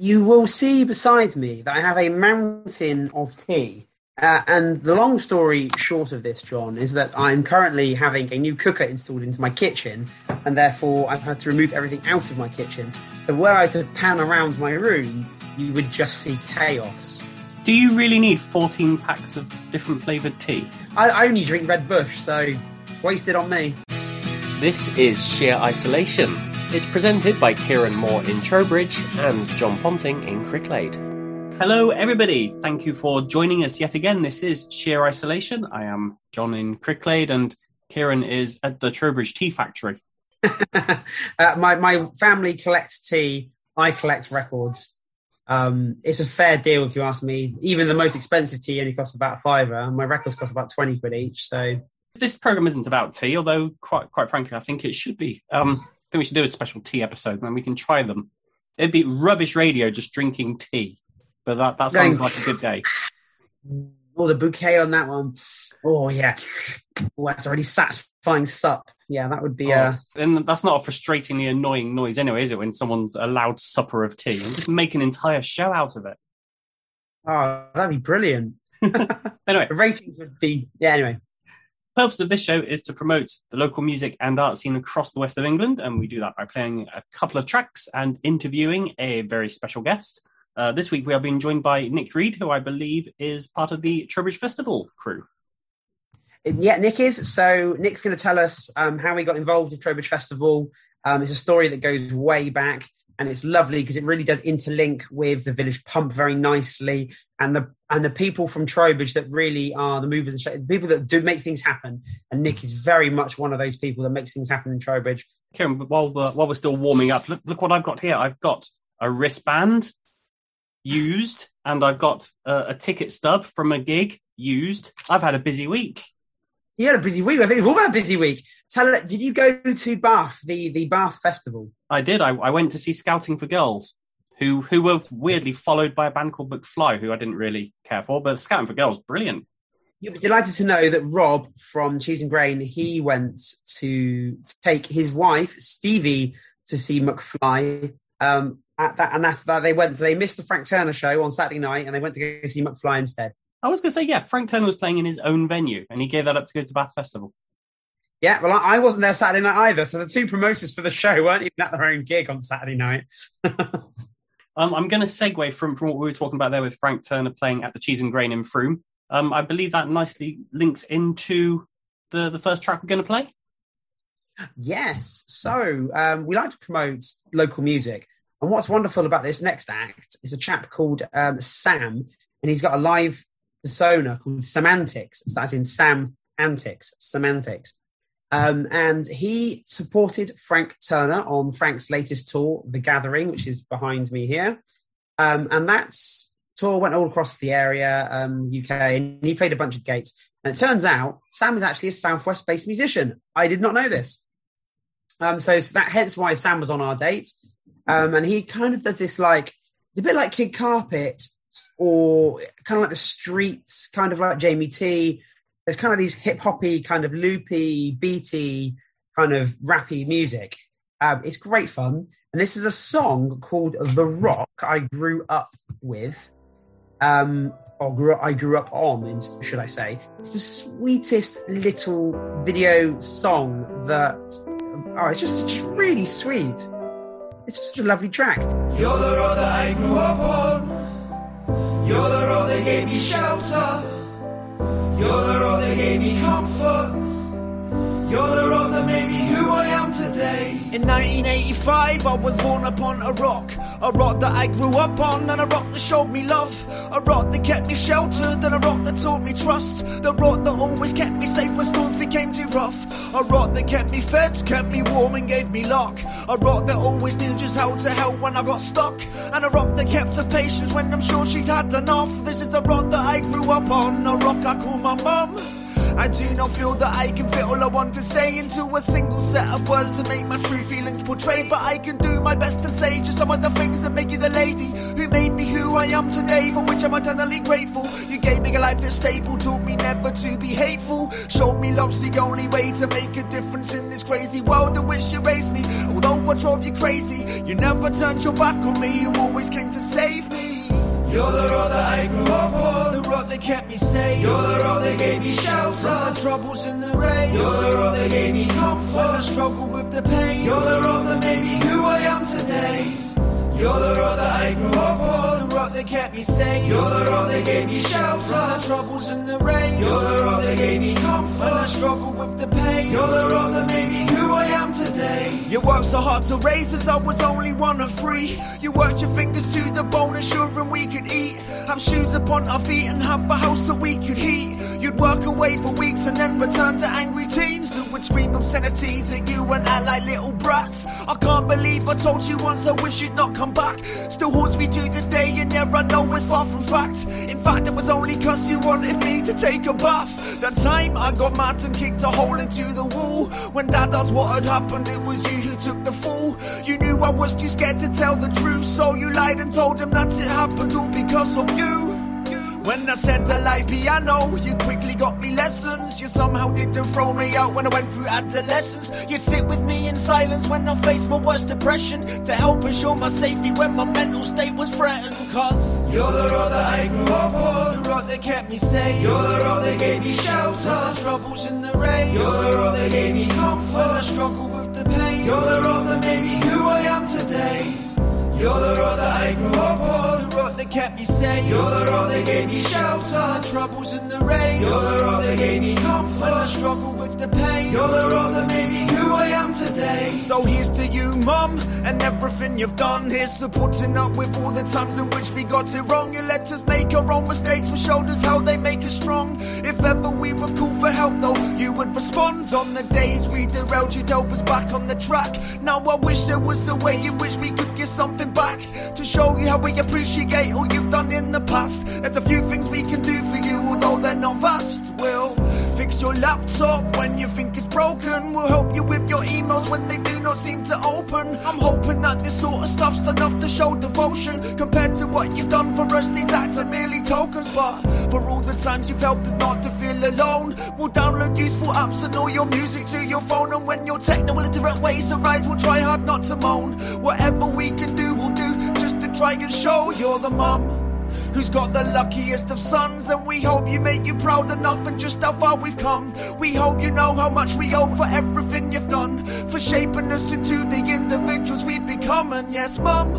you will see beside me that I have a mountain of tea. Uh, and the long story short of this, John, is that I'm currently having a new cooker installed into my kitchen, and therefore I've had to remove everything out of my kitchen. So were I to pan around my room, you would just see chaos. Do you really need 14 packs of different flavoured tea? I, I only drink Red Bush, so wasted on me. This is Sheer Isolation. It's presented by Kieran Moore in Trowbridge and John Ponting in Cricklade. Hello, everybody. Thank you for joining us yet again. This is Sheer Isolation. I am John in Cricklade, and Kieran is at the Trowbridge Tea Factory. uh, my, my family collects tea, I collect records. Um, it's a fair deal if you ask me. Even the most expensive tea only costs about a fiver, and my records cost about 20 quid each. So this program isn't about tea, although quite quite frankly, I think it should be. Um, I think we should do a special tea episode, and we can try them. It'd be rubbish radio just drinking tea. But that, that sounds like a good day. Oh, the bouquet on that one. Oh, yeah. Oh, that's already satisfying sup. Yeah, that would be. Oh, uh... And that's not a frustratingly annoying noise anyway, is it? When someone's a loud supper of tea and just make an entire show out of it. Oh, that'd be brilliant. anyway, the ratings would be. Yeah, anyway. Purpose of this show is to promote the local music and art scene across the west of England, and we do that by playing a couple of tracks and interviewing a very special guest. Uh, this week we are being joined by Nick Reed, who I believe is part of the Trowbridge Festival crew. Yeah, Nick is. So Nick's going to tell us um, how he got involved with Trowbridge Festival. Um, it's a story that goes way back, and it's lovely because it really does interlink with the village pump very nicely, and the and the people from Trowbridge that really are the movers and sh- people that do make things happen. And Nick is very much one of those people that makes things happen in Trowbridge. Kieran, while we're, while we're still warming up, look, look what I've got here. I've got a wristband used, and I've got a, a ticket stub from a gig used. I've had a busy week. You had a busy week. I think we've all had a busy week. Tell did you go to Bath, the, the Bath Festival? I did. I, I went to see Scouting for Girls, who who were weirdly followed by a band called McFly, who I didn't really care for, but Scouting for Girls, brilliant. You'll be delighted to know that Rob from Cheese and Grain, he went to take his wife, Stevie, to see McFly. Um, at that, and that's that they went. They missed the Frank Turner show on Saturday night, and they went to go see McFly instead. I was going to say, yeah, Frank Turner was playing in his own venue, and he gave that up to go to Bath Festival. Yeah, well, I wasn't there Saturday night either, so the two promoters for the show weren't even at their own gig on Saturday night. um, I'm going to segue from, from what we were talking about there with Frank Turner playing at the Cheese and Grain in Frome. Um, I believe that nicely links into the, the first track we're going to play. Yes. So um, we like to promote local music. And what's wonderful about this next act is a chap called um, Sam, and he's got a live persona called Semantics. So that's in Sam Antics, Semantics. Um, and he supported Frank Turner on Frank's latest tour, The Gathering, which is behind me here. Um, and that tour went all across the area, um, UK, and he played a bunch of gates. And it turns out Sam is actually a Southwest based musician. I did not know this. Um, so, so that hence why Sam was on our date. Um, and he kind of does this like, it's a bit like Kid Carpet or kind of like the streets, kind of like Jamie T. There's kind of these hip hoppy, kind of loopy, beaty, kind of rappy music. Um, it's great fun. And this is a song called The Rock I Grew Up With. Um, or grew up, I grew up on, should I say. It's the sweetest little video song that, oh, it's just it's really sweet. It's just a lovely track. You're the road that I grew up on. You're the road that gave me shelter. You're the road that gave me comfort. You're the road that made me who I am today. In 1985, I was born upon a rock. A rock that I grew up on, and a rock that showed me love. A rock that kept me sheltered, and a rock that taught me trust. The rock that always kept me safe when storms became too rough. A rock that kept me fed, kept me warm, and gave me luck. A rock that always knew just how to help when I got stuck. And a rock that kept her patience when I'm sure she'd had enough. This is a rock that I grew up on, a rock I call my mum. I do not feel that I can fit all I want to say into a single set of words to make my true feelings portrayed. But I can do my best and say just some of the things that make you the lady who made me who I am today, for which I'm eternally grateful. You gave me a life that's stable, taught me never to be hateful, showed me love's the only way to make a difference in this crazy world in which you raised me. Although I drove you crazy, you never turned your back on me, you always came to see You're the rock that I grew up on. The rock that kept me safe. You're the rock that gave me shelter. From the troubles in the rain. You're the rock that gave me comfort. When I struggle with the pain. You're the rock that made me who I am today. You're the rock that I grew up on. The rock that kept me safe. You're the rock that gave me shelter. From the troubles in the rain. You're the rock that gave me comfort. When I struggle with the pain. You're the rock You worked so hard to raise us, I was only one of three. You worked your fingers to the bone, ensuring we could eat. Have shoes upon our feet and have a house that we could heat. You'd work away for weeks and then return to angry teens who would scream obscenities at you and act like little brats. I can't believe I told you once I wish you'd not come back. Still haunts me to this day, and yeah, I know it's far from fact. In fact, it was only cause you wanted me to take a bath. That time I got mad and kicked a hole into the wall. When dad asked what had happened, it was you took the fall. You knew I was too scared to tell the truth, so you lied and told him that it happened all because of you. When I said the light piano, you quickly got me lessons. You somehow didn't throw me out when I went through adolescence. You'd sit with me in silence when I faced my worst depression to help ensure my safety when my mental state was threatened. Cause you're the rock that I grew up on, that kept me safe. You're the rock that gave me shelter, the troubles in the rain. You're the rock that gave me comfort when I struggle with the pain. You're the rock that made me who I am today. You're the rock that I grew up on, the rock that kept me safe. You're the rock that gave me shelter, From the troubles in the rain. You're the rock that gave me comfort when I struggle with the pain. You're the rock that made me who I am today. So here's to you, mum, and everything you've done. Here's to putting up with all the times in which we got it wrong. You let us make our own mistakes, for shoulders, how they make us strong. If ever we were called for help, though, you would respond. On the days we derailed, you'd help us back on the track. Now I wish there was a way in which we could get something back to show you how we appreciate all you've done in the past. There's a few things we can do for you, although they're not vast. We'll fix your laptop when you think it's broken. We'll help you with your emails when they do not seem to open. I'm hoping that this sort of stuff's enough to show devotion. Compared to what you've done for us, these acts are merely tokens. But for all the times you've helped us not to feel alone, we'll download useful apps and all your music to your phone. And when your techno illiterate ways arise, we'll try hard not to moan. Whatever we can do, try and show you're the mum who's got the luckiest of sons. And we hope you make you proud enough and just how far we've come. We hope you know how much we owe for everything you've done, for shaping us into the individuals we've become. And yes, mum.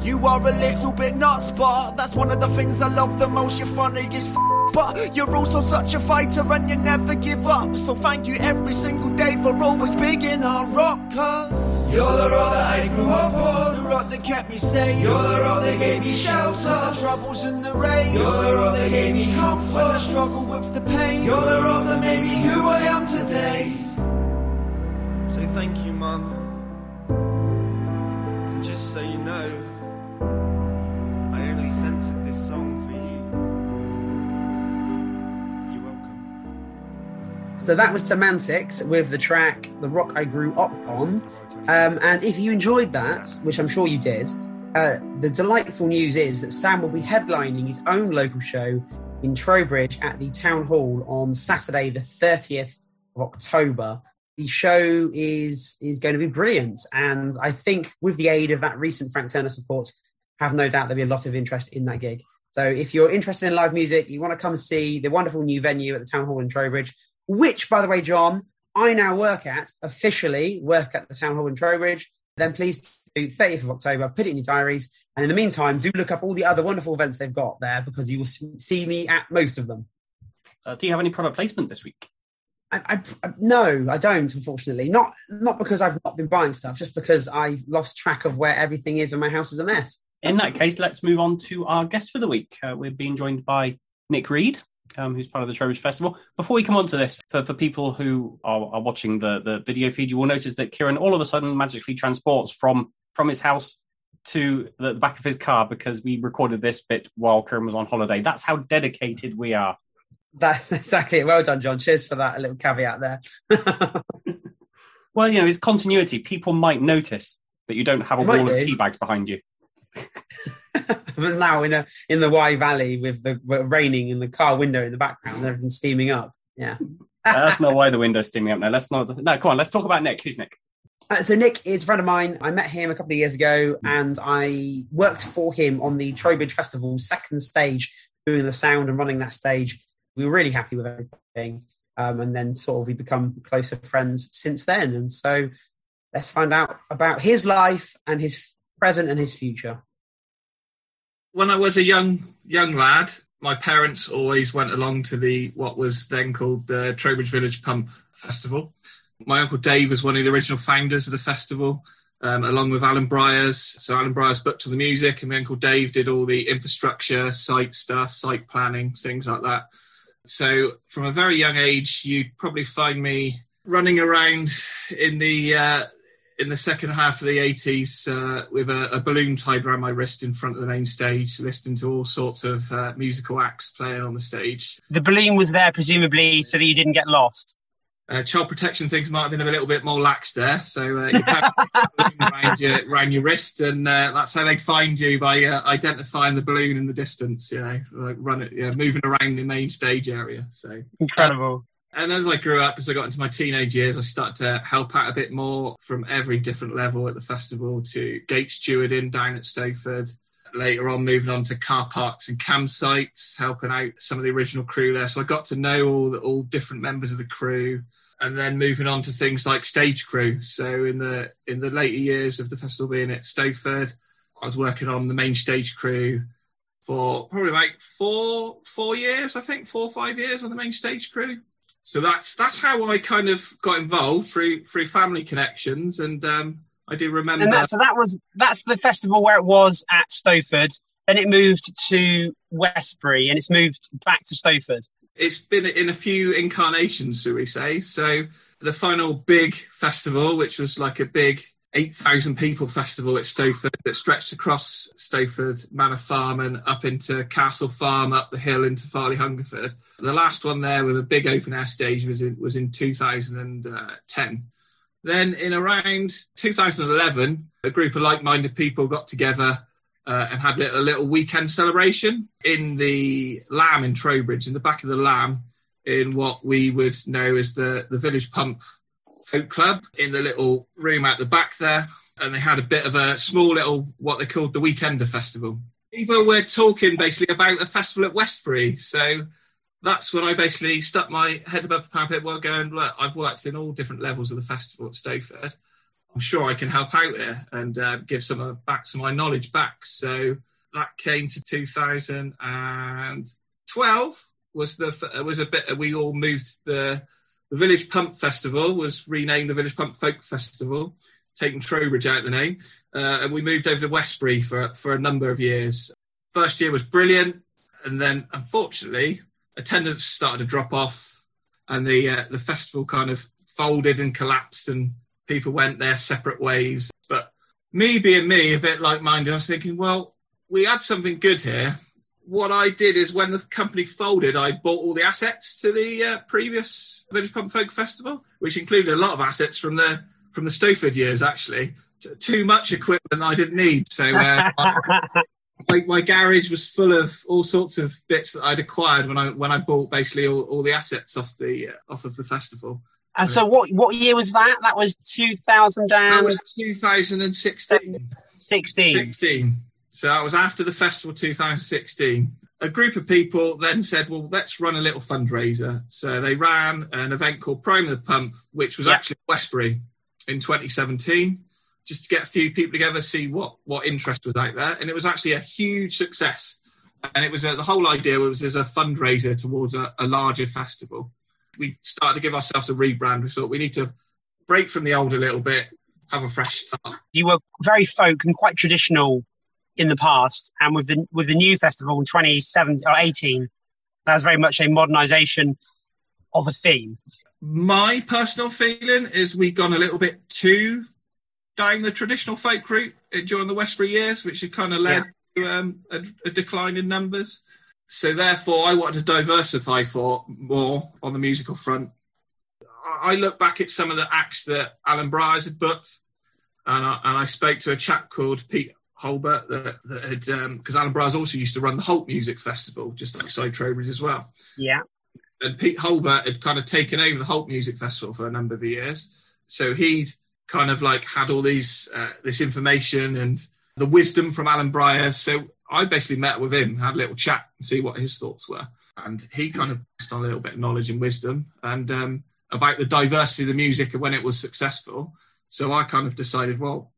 You are a little bit nuts, but that's one of the things I love the most. You're funny f- but you're also such a fighter and you never give up. So thank you every single day for always being our rock. Cause you're the rock that I grew up on, the rock that kept me safe. You're the rock that gave me shelter, the troubles in the rain. You're the rock that gave me comfort when I struggle with the pain. You're the rock that made me who I am today. So thank you, mum. And just so you know, So that was Semantics with the track The Rock I Grew Up On. Um, and if you enjoyed that, which I'm sure you did, uh, the delightful news is that Sam will be headlining his own local show in Trowbridge at the Town Hall on Saturday, the 30th of October. The show is is going to be brilliant, and I think with the aid of that recent Frank Turner support, have no doubt there'll be a lot of interest in that gig. So if you're interested in live music, you want to come see the wonderful new venue at the Town Hall in Trowbridge, which, by the way, John, I now work at officially work at the Town Hall in Trowbridge. Then please do 30th of October, put it in your diaries, and in the meantime, do look up all the other wonderful events they've got there because you will see me at most of them. Uh, do you have any product placement this week? I, I, no, I don't. Unfortunately, not not because I've not been buying stuff, just because I lost track of where everything is, and my house is a mess. In that case, let's move on to our guest for the week. Uh, we're being joined by Nick Reed, um, who's part of the Trowbridge Festival. Before we come on to this, for, for people who are, are watching the, the video feed, you will notice that Kieran all of a sudden magically transports from from his house to the back of his car because we recorded this bit while Kieran was on holiday. That's how dedicated we are. That's exactly it. Well done, John. Cheers for that little caveat there. Well, you know, it's continuity. People might notice that you don't have a wall of tea bags behind you. But now in a in the Wye Valley with the raining and the car window in the background and everything steaming up. Yeah. Uh, That's not why the window's steaming up now. Let's not. No, come on. Let's talk about Nick. Who's Nick? Uh, so Nick is a friend of mine. I met him a couple of years ago, and I worked for him on the Trowbridge Festival's second stage, doing the sound and running that stage. We were really happy with everything, um, and then sort of we become closer friends since then. And so let's find out about his life and his present and his future. when I was a young young lad, my parents always went along to the what was then called the Trowbridge Village Pump Festival. My uncle Dave was one of the original founders of the festival, um, along with Alan Bryars. So Alan Bryars booked all the music, and my uncle Dave did all the infrastructure, site stuff, site planning, things like that. So from a very young age, you'd probably find me running around in the uh, in the second half of the 80s uh, with a, a balloon tied around my wrist in front of the main stage, listening to all sorts of uh, musical acts playing on the stage. The balloon was there presumably so that you didn't get lost. Uh, child protection things might have been a little bit more lax there. So uh, you have around your, around your wrist, and uh, that's how they'd find you by uh, identifying the balloon in the distance, you know, like run it, you know, moving around the main stage area. So Incredible. And as I grew up, as I got into my teenage years, I started to help out a bit more from every different level at the festival to gate stewarding down at Stowford. Later on, moving on to car parks and campsites, helping out some of the original crew there. So I got to know all the all different members of the crew, and then moving on to things like stage crew. So in the in the later years of the festival being at Stowford, I was working on the main stage crew for probably like four four years, I think, four or five years on the main stage crew so that's that's how I kind of got involved through through family connections, and um, I do remember. And that, so that was that's the festival where it was at Stowford. Then it moved to Westbury, and it's moved back to Stowford. It's been in a few incarnations, shall we say? So the final big festival, which was like a big 8,000 people festival at Stowford that stretched across Stowford Manor Farm and up into Castle Farm, up the hill into Farleigh Hungerford. The last one there with a big open air stage was in, was in 2010. Then in around 2011, a group of like-minded people got together uh, and had a little weekend celebration in the Lamb in Trowbridge, in the back of the Lamb, in what we would know as the, the Village Pump Folk Club in the little room at the back there. And they had a bit of a small little, what they called the Weekender Festival. People were talking basically about a festival at Westbury. So that's when I basically stuck my head above the parapet while going, look, I've worked in all different levels of the festival at Stowford. I'm sure I can help out here and uh, give some of back some of my knowledge back. So that came to 2012 was the was a bit we all moved the the Village Pump Festival was renamed the Village Pump Folk Festival, taking Trowbridge out the name, uh, and we moved over to Westbury for for a number of years. First year was brilliant, and then unfortunately attendance started to drop off, and the uh, the festival kind of folded and collapsed, and people went their separate ways. But me being me, a bit like minded, I was thinking, well, we had something good here. What I did is when the company folded, I bought all the assets to the uh, previous Village Pump Folk Festival, which included a lot of assets from the from the Stowford years. Actually, T- too much equipment I didn't need. So uh, my, my garage was full of all sorts of bits that I'd acquired when I when I bought basically all, all the assets off the uh, off of the festival. And so, what what year was that? That was two thousand. That was 2016. 2016. 16. So that was after the festival 2016. A group of people then said, well, let's run a little fundraiser. So they ran an event called Prime the Pump, which was Yeah. actually Westbury in 2017, just to get a few people together, see what, what interest was out there. And it was actually a huge success. And it was a, the whole idea was as a fundraiser towards a, a larger festival. We started to give ourselves a rebrand. We thought we need to break from the old a little bit, have a fresh start. You were very folk and quite traditional in the past, and with the with the new festival in 2017 or 18, that was very much a modernisation of a theme. My personal feeling is we've gone a little bit too down the traditional folk route during the Westbury years, which had kind of led to um, a, a decline in numbers. So therefore, I wanted to diversify for more on the musical front. I I look back at some of the acts that Alan Bryars had booked, and I, and I spoke to a chap called Pete Holbert that, that had because Alan Bryars also used to run the Holt Music Festival just outside Trowbridge as well Yeah, and Pete Holbert had kind of taken over the Holt Music Festival for a number of years. So he'd kind of like had all these uh, this information and the wisdom from Alan Breyer. So I basically met with him, had a little chat, and see what his thoughts were. And he kind of passed on a little bit of knowledge and wisdom, and um, about the diversity of the music and when it was successful. So I kind of decided, well,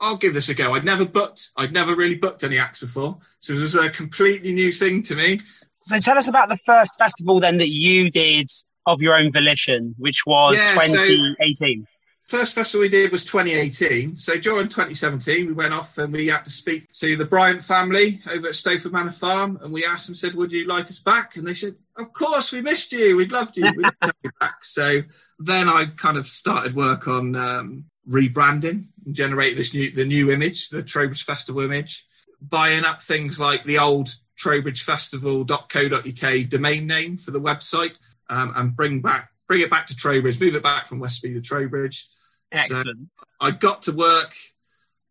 I'll give this a go. I'd never booked, I'd never really booked any acts before, so it was a completely new thing to me. So tell us about the first festival then that you did of your own volition, which was Yeah, so- 2018. First festival we did was 2018. So during 2017, we went off and we had to speak to the Bryant family over at Stowford Manor Farm, and we asked them, said, "Would you like us back?" And they said, "Of course, we missed you. We'd loved you. We'd love to have you back." So then I kind of started work on um, rebranding and generate this new the new image, the Trowbridge Festival image, buying up things like the old trowbridgefestival.co.uk domain name for the website, um, and bring back bring it back to Trowbridge, move it back from Westbury to Trowbridge. Excellent. I got to work,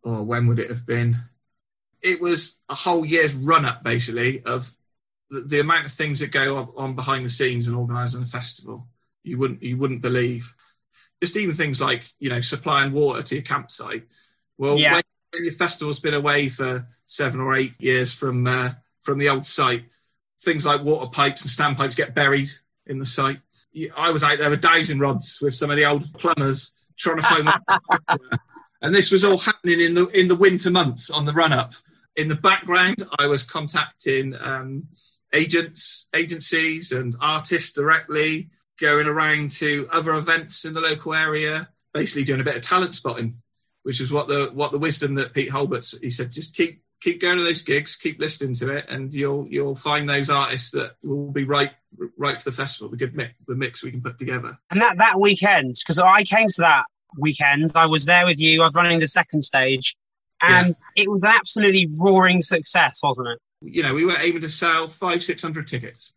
or when would it have been? It was a whole year's run up, basically, of the, the amount of things that go on, on behind the scenes and organising a festival. You wouldn't you wouldn't believe. Just even things like you know supplying water to your campsite. Well, Yeah. when, when your festival's been away for seven or eight years from uh, from the old site, things like water pipes and standpipes get buried in the site. I was out there with dowsing rods with some of the old plumbers trying to find. and this was all happening in the in the winter months on the run up. In the background, I was contacting um, agents, agencies, and artists directly, going around to other events in the local area, basically doing a bit of talent spotting, which is what the what the wisdom that Pete Holbert's he said. Just keep keep going to those gigs, keep listening to it, and you'll you'll find those artists that will be right right for the festival. The good mix, the mix we can put together. And that, that weekend, because I came to that weekend, I was there with you, I was running the second stage, and it was an absolutely roaring success, wasn't it? you know, we were aiming to sell five, six hundred tickets.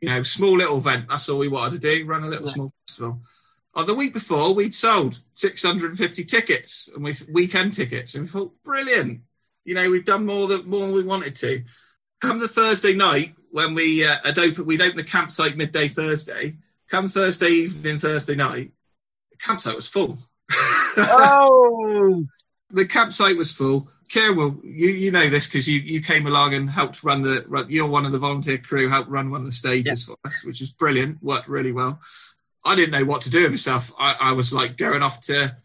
You know, small little event. That's all we wanted to do. Run a little Yeah. small festival. On the week before, we'd sold six hundred and fifty tickets, and we weekend tickets, and we thought, brilliant. You know, we've done more than more than we wanted to. Come the Thursday night when we uh, had opened, we'd opened the campsite midday Thursday. Come Thursday evening, Thursday night, the campsite was full. Oh, the campsite was full. Kieran, will you you know this because you you came along and helped run the run, you're one of the volunteer crew helped run one of the stages for us, which is brilliant. Worked really well. I didn't know what to do with myself. I, I was like going off to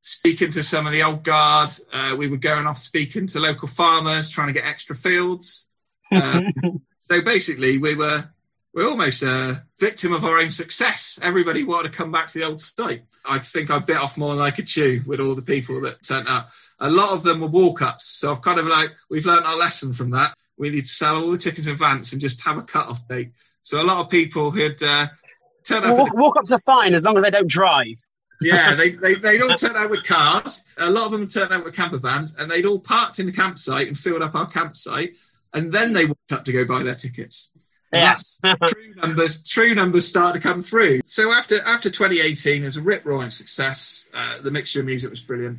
speaking to some of the old guard. Uh, we were going off speaking to local farmers, trying to get extra fields. Um, so basically, we were we're almost a victim of our own success. Everybody wanted to come back to the old site. I think I bit off more than I could chew with all the people that turned up. A lot of them were walk-ups, so I've kind of like we've learned our lesson from that. We need to sell all the tickets in advance and just have a cut-off date. So a lot of people who'd uh, turn up. walk, walk ups are fine as long as they don't drive. yeah, they, they, they'd all turn out with cars. A lot of them turned out with camper vans, and they'd all parked in the campsite and filled up our campsite, and then they walked up to go buy their tickets. And Yes. true numbers, true numbers start to come through. So after after 2018, it was a rip roaring success. Uh, the mixture of music was brilliant.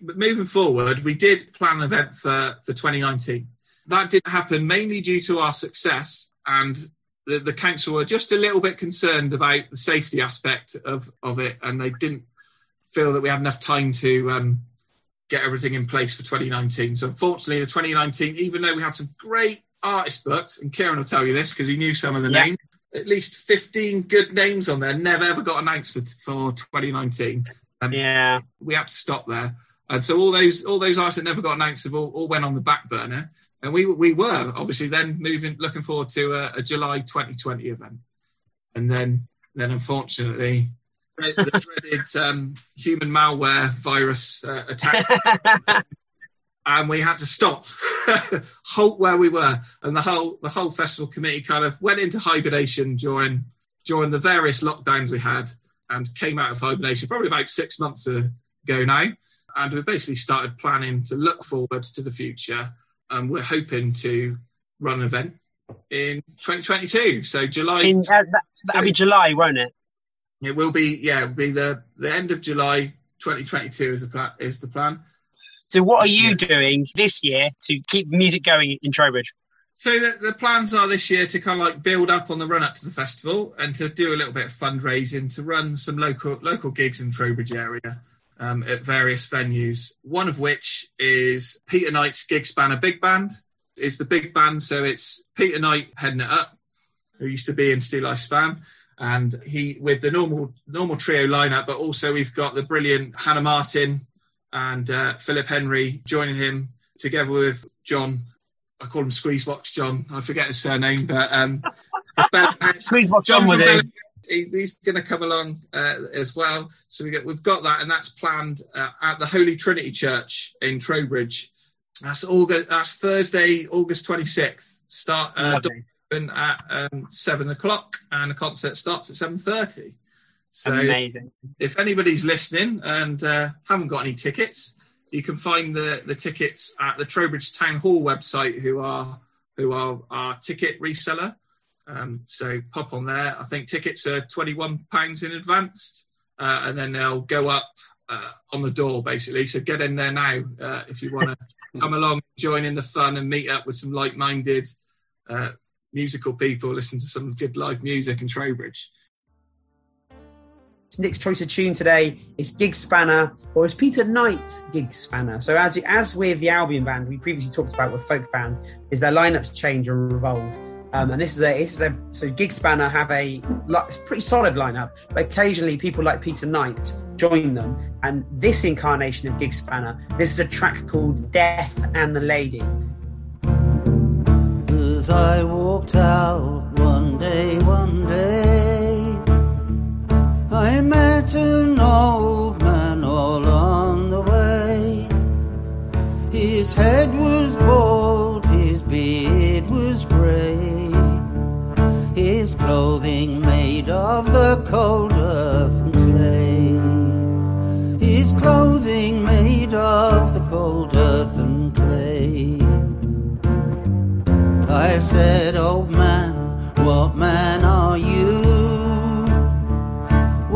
But moving forward, we did plan an event for for 2019. That didn't happen mainly due to our success and. The, the council were just a little bit concerned about the safety aspect of, of it, and they didn't feel that we had enough time to um, get everything in place for 2019. So, unfortunately, in 2019, even though we had some great artist books, and Kieran will tell you this because he knew some of the Yeah. names, at least 15 good names on there never ever got announced for, for 2019. yeah. We had to stop there. And so all those all those artists that never got announced have all, all went on the back burner. And we we were obviously then moving looking forward to a, a July 2020 event. And then then unfortunately the, the dreaded um, human malware virus uh, attack and we had to stop, halt where we were, and the whole the whole festival committee kind of went into hibernation during during the various lockdowns we had, and came out of hibernation probably about six months ago now, and we basically started planning to look forward to the future, and we're hoping to run an event in 2022. So July, In, uh, that'll be July, won't it? it will be yeah, it'll be the the end of July 2022 is the plan. Is the plan. So, what are you Yeah. doing this year to keep music going in Trowbridge? So the, the plans are this year to kind of like build up on the run up to the festival and to do a little bit of fundraising to run some local local gigs in Trowbridge area. Um, at various venues. One of which is Peter Knight's Gigspanner Big Band. It's the big band, so it's Peter Knight heading it up, who used to be in Steeleye Span, and he with the normal normal trio lineup, but also we've got the brilliant Hannah Martin and uh, Philip Henry joining him together with John. I call him Squeezebox John. I forget his surname, but um, Squeezebox John with from him. He's going to come along uh, as well. So we get, we've got that, and that's planned uh, at the Holy Trinity Church in Trowbridge. That's August. That's Thursday, August twenty sixth. Start uh, open at um, seven o'clock, and the concert starts at seven thirty. So Amazing. if anybody's listening and uh, haven't got any tickets, you can find the, the tickets at the Trowbridge Town Hall website, who are who are our ticket reseller. Um, so pop on there. I think tickets are twenty one pounds in advance, uh, and then they'll go up uh, on the door basically. So get in there now uh, if you want to come along, join in the fun, and meet up with some like minded uh, musical people, listen to some good live music in Trowbridge. Nick's choice of tune today is Gigspanner, or is Peter Knight's Gigspanner. So as as with the Albion band, we previously talked about with folk bands, is their lineups change or revolve. Um, and this is a this is a so Gigspanner have a li- pretty solid lineup, but occasionally people like Peter Knight join them. And this incarnation of Gigspanner, this is a track called Death and the Lady. As I walked out one day, one day, I met an old man all on the way. His head was of the cold earth and clay. His clothing made of the cold earth and clay. I said, Old man, what man are you?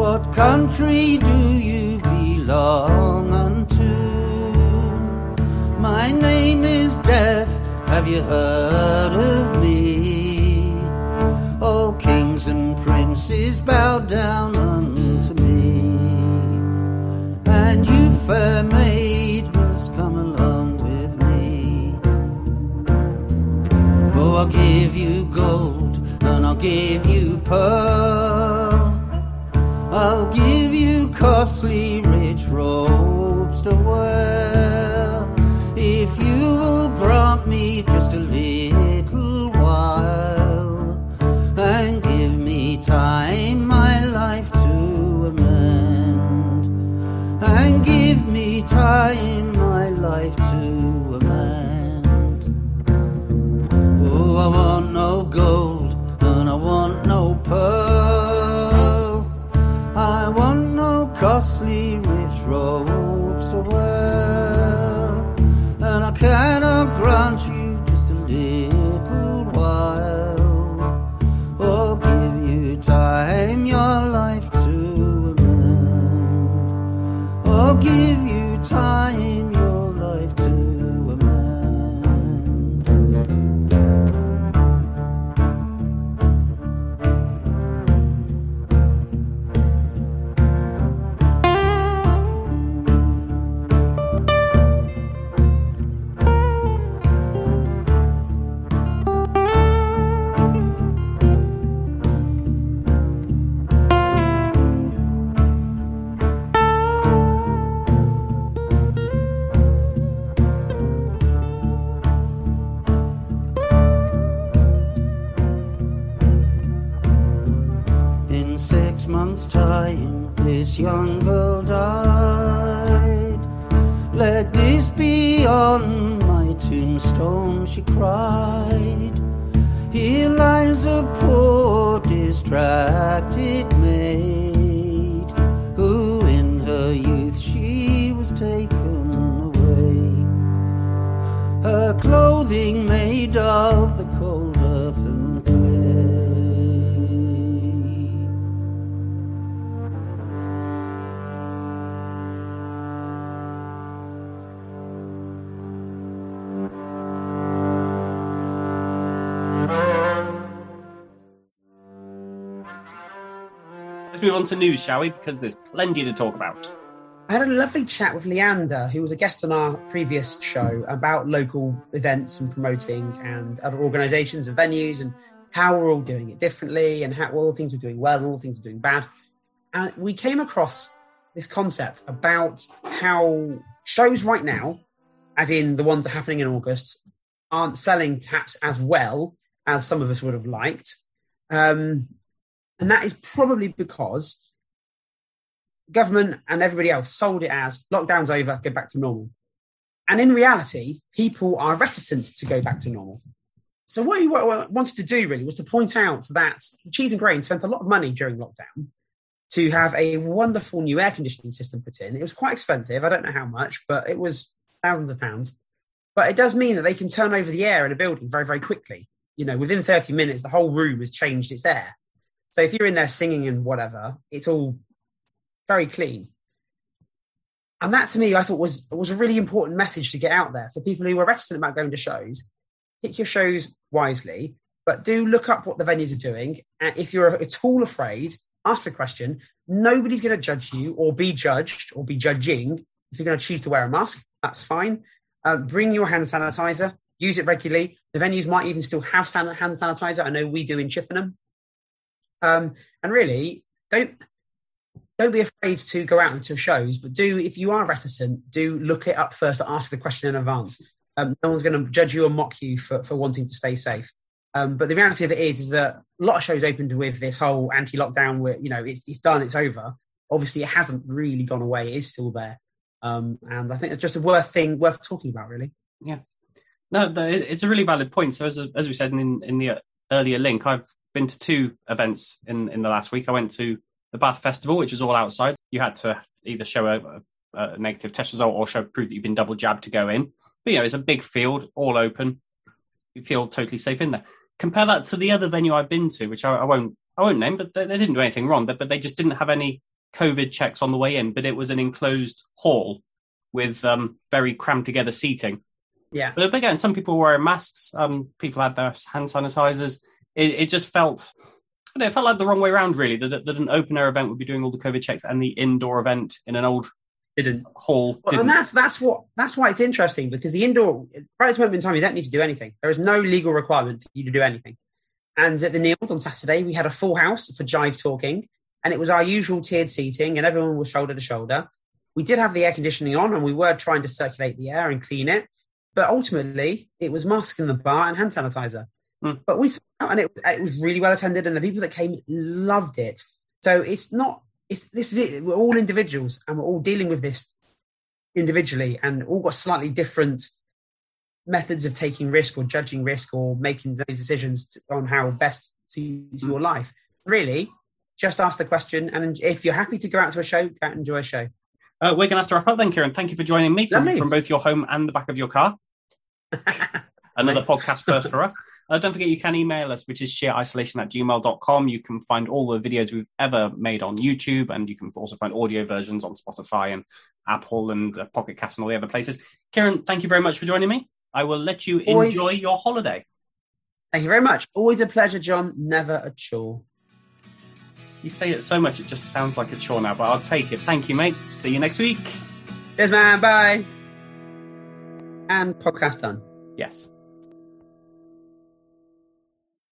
What country do you belong unto? My name is Death, have you heard of me? And princes bow down unto me. And you, fair maid, must come along with me. Oh, I'll give you gold and I'll give you pearl. I'll give you costly, rich robes to wear. If you will grant me just give you time, poor, distracted maid, who in her youth she was taken away. Her clothing made of move on to news, shall we? Because there's plenty to talk about. I had a lovely chat with Leander, who was a guest on our previous show about local events and promoting and other organisations and venues and how we're all doing it differently and how all things we're doing well and all things we're doing bad. And we came across this concept about how shows right now, as in the ones that are happening in August, aren't selling perhaps as well as some of us would have liked. Um, and that is probably because government and everybody else sold it as lockdown's over, go back to normal. And in reality, people are reticent to go back to normal. So what we wanted to do really was to point out that Cheese and Grain spent a lot of money during lockdown to have a wonderful new air conditioning system put in. It was quite expensive. I don't know how much, but it was thousands of pounds. But it does mean that they can turn over the air in a building very, very quickly. You know, within 30 minutes, the whole room has changed its air. So if you're in there singing and whatever, it's all very clean. And that to me, I thought was was a really important message to get out there for people who are reticent about going to shows. Pick your shows wisely, but do look up what the venues are doing. And if you're at all afraid, ask the question. Nobody's going to judge you or be judged or be judging. If you're going to choose to wear a mask, that's fine. Uh, bring your hand sanitizer. Use it regularly. The venues might even still have hand sanitizer. I know we do in Chippenham. Um, and really, don't don't be afraid to go out into shows, but do if you are reticent, do look it up first. Ask the question in advance. Um, no one's going to judge you or mock you for, for wanting to stay safe. Um, but the reality of it is, is that a lot of shows opened with this whole anti-lockdown, where you know it's, it's done, it's over. Obviously, it hasn't really gone away; it is still there, um, and I think it's just a worth thing worth talking about, really. Yeah, no, it's a really valid point. So, as as we said in in the earlier link, I've been to two events in in the last week. I went to the Bath Festival, which is all outside. You had to either show a, a negative test result or show proof that you've been double jabbed to go in. But you know, it's a big field, all open. You feel totally safe in there. Compare that to the other venue I've been to, which I, I won't I won't name, but they, they, didn't do anything wrong. But, but they just didn't have any COVID checks on the way in. But it was an enclosed hall with um, very crammed together seating. Yeah. But again, some people were wearing masks. Um, people had their hand sanitizers. It, it just felt it felt like the wrong way around, really. That, that an open air event would be doing all the COVID checks, and the indoor event in an old didn't hall. Well, and that's that's what that's why it's interesting because the indoor right at this moment in time you don't need to do anything. There is no legal requirement for you to do anything. And at the Neeld on Saturday we had a full house for jive talking, and it was our usual tiered seating, and everyone was shoulder to shoulder. We did have the air conditioning on, and we were trying to circulate the air and clean it. But ultimately, it was mask in the bar and hand sanitizer. Mm. But we saw and it, it was really well attended, and the people that came loved it. So it's not. It's this is it. We're all individuals, and we're all dealing with this individually, and all got slightly different methods of taking risk or judging risk or making those decisions on how best suits your life. Really, just ask the question, and if you're happy to go out to a show, go out and enjoy a show. Uh, we're going to have to wrap up then, Kieran. Thank you for joining me from, from both your home and the back of your car. Another podcast first for us. Uh, don't forget you can email us, which is sheerisolation at gmail.com. You can find all the videos we've ever made on YouTube, and you can also find audio versions on Spotify and Apple and uh, Pocket Cast and all the other places. Kieran, thank you very much for joining me. I will let you Always. enjoy your holiday. Thank you very much. Always a pleasure, John. Never a chore. You say it so much, it just sounds like a chore now, but I'll take it. Thank you, mate. See you next week. Cheers, man. Bye. And podcast done. Yes.